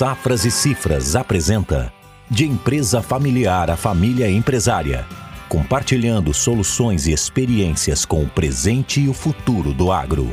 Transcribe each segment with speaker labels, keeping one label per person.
Speaker 1: Safras e Cifras apresenta De empresa familiar a família empresária, compartilhando soluções e experiências com o presente e o futuro do agro.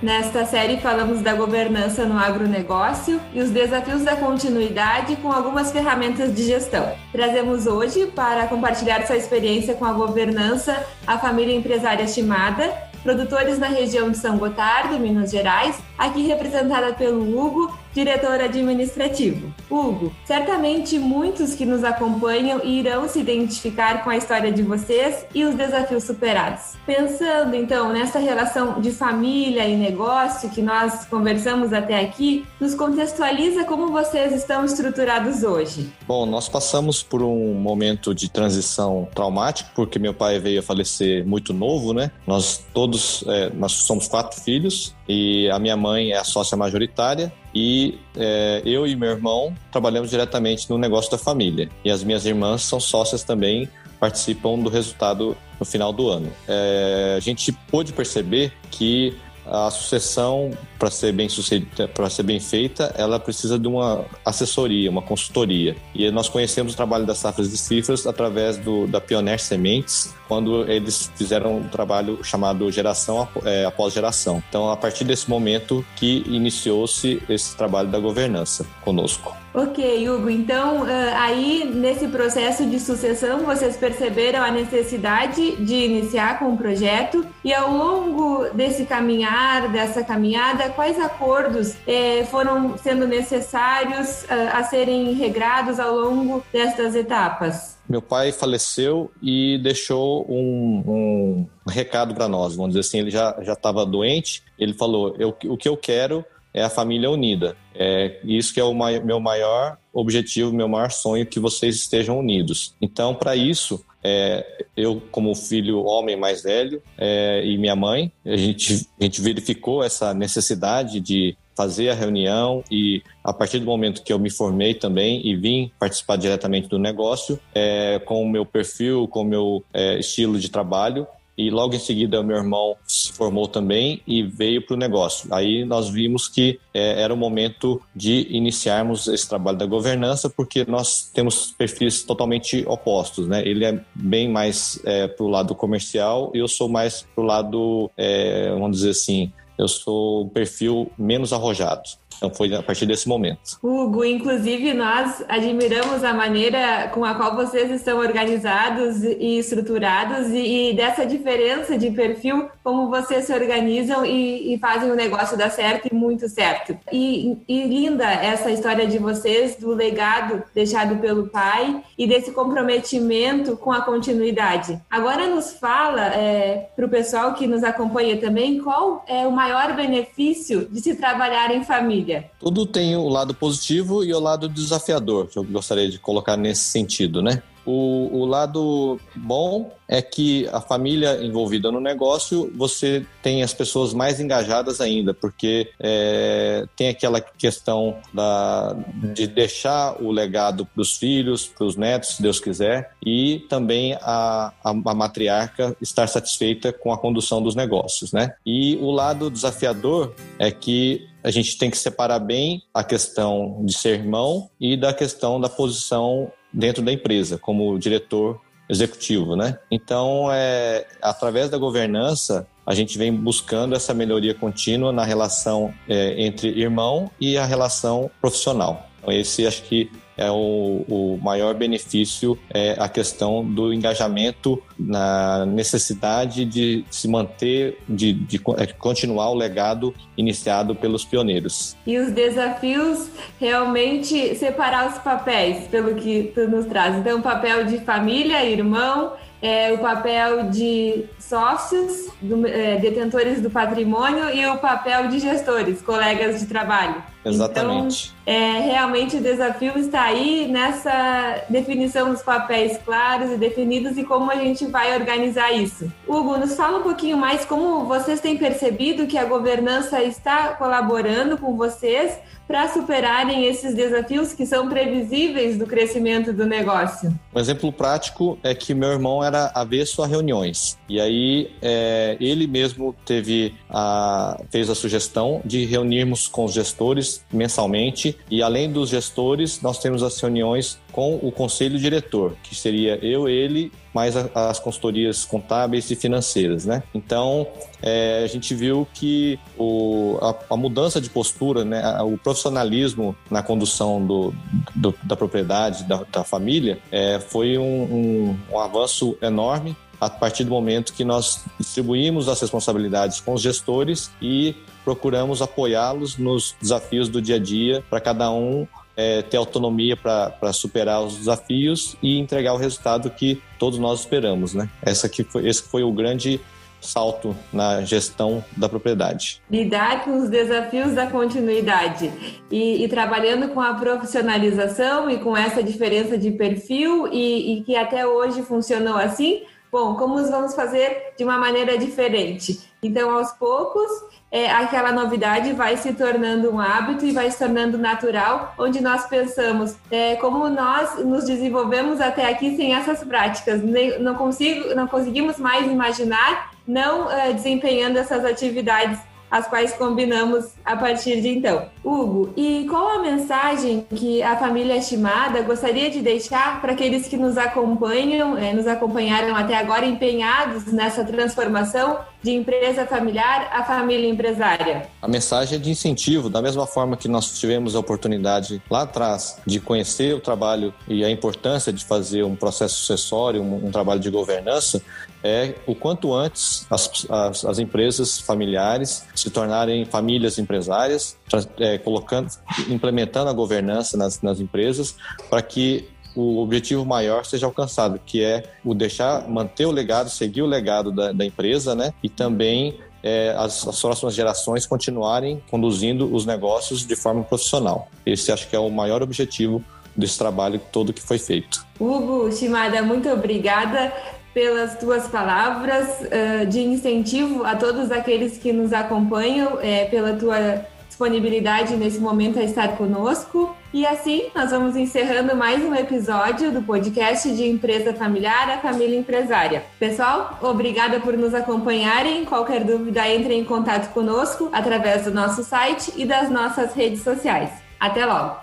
Speaker 2: Nesta série falamos da governança no agronegócio e os desafios da continuidade com algumas ferramentas de gestão. Trazemos hoje para compartilhar sua experiência com a governança a família empresária estimada, produtores na região de São Gotardo, Minas Gerais, aqui representada pelo Hugo, diretor administrativo. Hugo, certamente muitos que nos acompanham irão se identificar com a história de vocês e os desafios superados. Pensando então nessa relação de família e negócio que nós conversamos até aqui, nos contextualiza como vocês estão estruturados hoje.
Speaker 3: Bom, nós passamos por um momento de transição traumático porque meu pai veio a falecer muito novo, né? Nós todos, é, nós somos quatro filhos e a minha mãe é a sócia majoritária e é, eu e meu irmão trabalhamos diretamente no negócio da família. E as minhas irmãs são sócias também, participam do resultado no final do ano. É, a gente pôde perceber que a sucessão, para ser bem sucedida, para ser bem feita, ela precisa de uma assessoria, uma consultoria. E nós conhecemos o trabalho das safras de cifras através do, da Pioneer Sementes, quando eles fizeram um trabalho chamado geração é, após geração. Então, a partir desse momento que iniciou-se esse trabalho da governança conosco.
Speaker 2: Ok, Hugo. Então, aí nesse processo de sucessão, vocês perceberam a necessidade de iniciar com o projeto e ao longo desse caminhar, dessa caminhada, quais acordos eh, foram sendo necessários a serem regrados ao longo destas etapas?
Speaker 3: Meu pai faleceu e deixou um, um recado para nós, vamos dizer assim, ele já estava doente, ele falou, eu, o que eu quero é a família unida. É isso que é o meu maior objetivo, meu maior sonho, que vocês estejam unidos. Então, para isso, é, eu como filho homem mais velho é, e minha mãe, a gente, a gente verificou essa necessidade de fazer a reunião e a partir do momento que eu me formei também e vim participar diretamente do negócio, é, com o meu perfil, com o meu é, estilo de trabalho, e logo em seguida meu irmão se formou também e veio para o negócio. Aí nós vimos que é, era o momento de iniciarmos esse trabalho da governança, porque nós temos perfis totalmente opostos, né? Ele é bem mais é, para o lado comercial e eu sou mais para o lado, é, vamos dizer assim, eu sou um perfil menos arrojado. Então foi a partir desse momento.
Speaker 2: Hugo, inclusive nós admiramos a maneira com a qual vocês estão organizados e estruturados e, e dessa diferença de perfil, como vocês se organizam e, e, fazem o negócio dar certo e muito certo. E, e linda essa história de vocês, do legado deixado pelo pai e desse comprometimento com a continuidade. Agora nos fala é, para o pessoal que nos acompanha também qual é o maior benefício de se trabalhar em família.
Speaker 3: Tudo tem o lado positivo e o lado desafiador, que eu gostaria de colocar nesse sentido, né? O, o, lado bom é que a família envolvida no negócio, você tem as pessoas mais engajadas ainda, porque é, tem aquela questão da, de deixar o legado para os filhos, para os netos, se Deus quiser, e também a, a, a matriarca estar satisfeita com a condução dos negócios, né? E o lado desafiador é que a gente tem que separar bem a questão de ser irmão e da questão da posição dentro da empresa, como diretor executivo, né? Então, é, através da governança, a gente vem buscando essa melhoria contínua na relação é, entre irmão e a relação profissional. Então, esse acho que é o, o maior benefício é a questão do engajamento na necessidade de se manter, de, de é, continuar o legado iniciado pelos pioneiros.
Speaker 2: E os desafios realmente separar os papéis, pelo que tu nos traz. Então, o papel de família, irmão, é, o papel de sócios, do, é, detentores do patrimônio e o papel de gestores, colegas de trabalho.
Speaker 3: Exatamente.
Speaker 2: Então, é, realmente o desafio está aí nessa definição dos papéis claros e definidos e como a gente vai organizar isso. Hugo, nos fala um pouquinho mais como vocês têm percebido que a governança está colaborando com vocês para superarem esses desafios que são previsíveis do crescimento do negócio?
Speaker 3: Um exemplo prático é que meu irmão era avesso a reuniões. E aí é, ele mesmo teve a, fez a sugestão de reunirmos com os gestores mensalmente. E além dos gestores, nós temos as reuniões com o conselho diretor, que seria eu, ele, mais as consultorias contábeis e financeiras, né? Então, é, a gente viu que o, a, a, mudança de postura, né, o profissionalismo na condução do, do da propriedade, da, da família, é, foi um, um, um avanço enorme a partir do momento que nós distribuímos as responsabilidades com os gestores e procuramos apoiá-los nos desafios do dia a dia para cada um é, ter autonomia para superar os desafios e entregar o resultado que todos nós esperamos, né? Essa que foi, esse foi o grande salto na gestão da propriedade.
Speaker 2: Lidar com os desafios da continuidade e, e trabalhando com a profissionalização e com essa diferença de perfil e, e que até hoje funcionou assim, bom, como vamos fazer de uma maneira diferente? Então, aos poucos, é, aquela novidade vai se tornando um hábito e vai se tornando natural, onde nós pensamos é, como nós nos desenvolvemos até aqui sem essas práticas. Não, consigo, não conseguimos mais imaginar não é, desempenhando essas atividades as quais combinamos a partir de então. Hugo, e qual a mensagem que a família estimada gostaria de deixar para aqueles que nos acompanham, eh, nos acompanharam até agora empenhados nessa transformação de empresa familiar a família empresária?
Speaker 3: A mensagem é de incentivo, da mesma forma que nós tivemos a oportunidade lá atrás de conhecer o trabalho e a importância de fazer um processo sucessório, um, um trabalho de governança, é o quanto antes as, as, as empresas familiares se tornarem famílias empresárias, é, colocando, implementando a governança nas, nas empresas para que o objetivo maior seja alcançado, que é o deixar, manter o legado, seguir o legado da, da empresa, né? E também é, as, as, próximas gerações continuarem conduzindo os negócios de forma profissional. Esse acho que é o maior objetivo desse trabalho todo que foi feito.
Speaker 2: Hugo Shimada, muito obrigada pelas tuas palavras uh, de incentivo a todos aqueles que nos acompanham, é, pela tua disponibilidade nesse momento a estar conosco. E assim, nós vamos encerrando mais um episódio do podcast de Empresa Familiar, a Família Empresária. Pessoal, obrigada por nos acompanharem. Qualquer dúvida, entre em contato conosco através do nosso site e das nossas redes sociais. Até logo!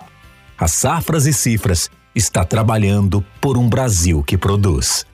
Speaker 1: A Safras e Cifras está trabalhando por um Brasil que produz.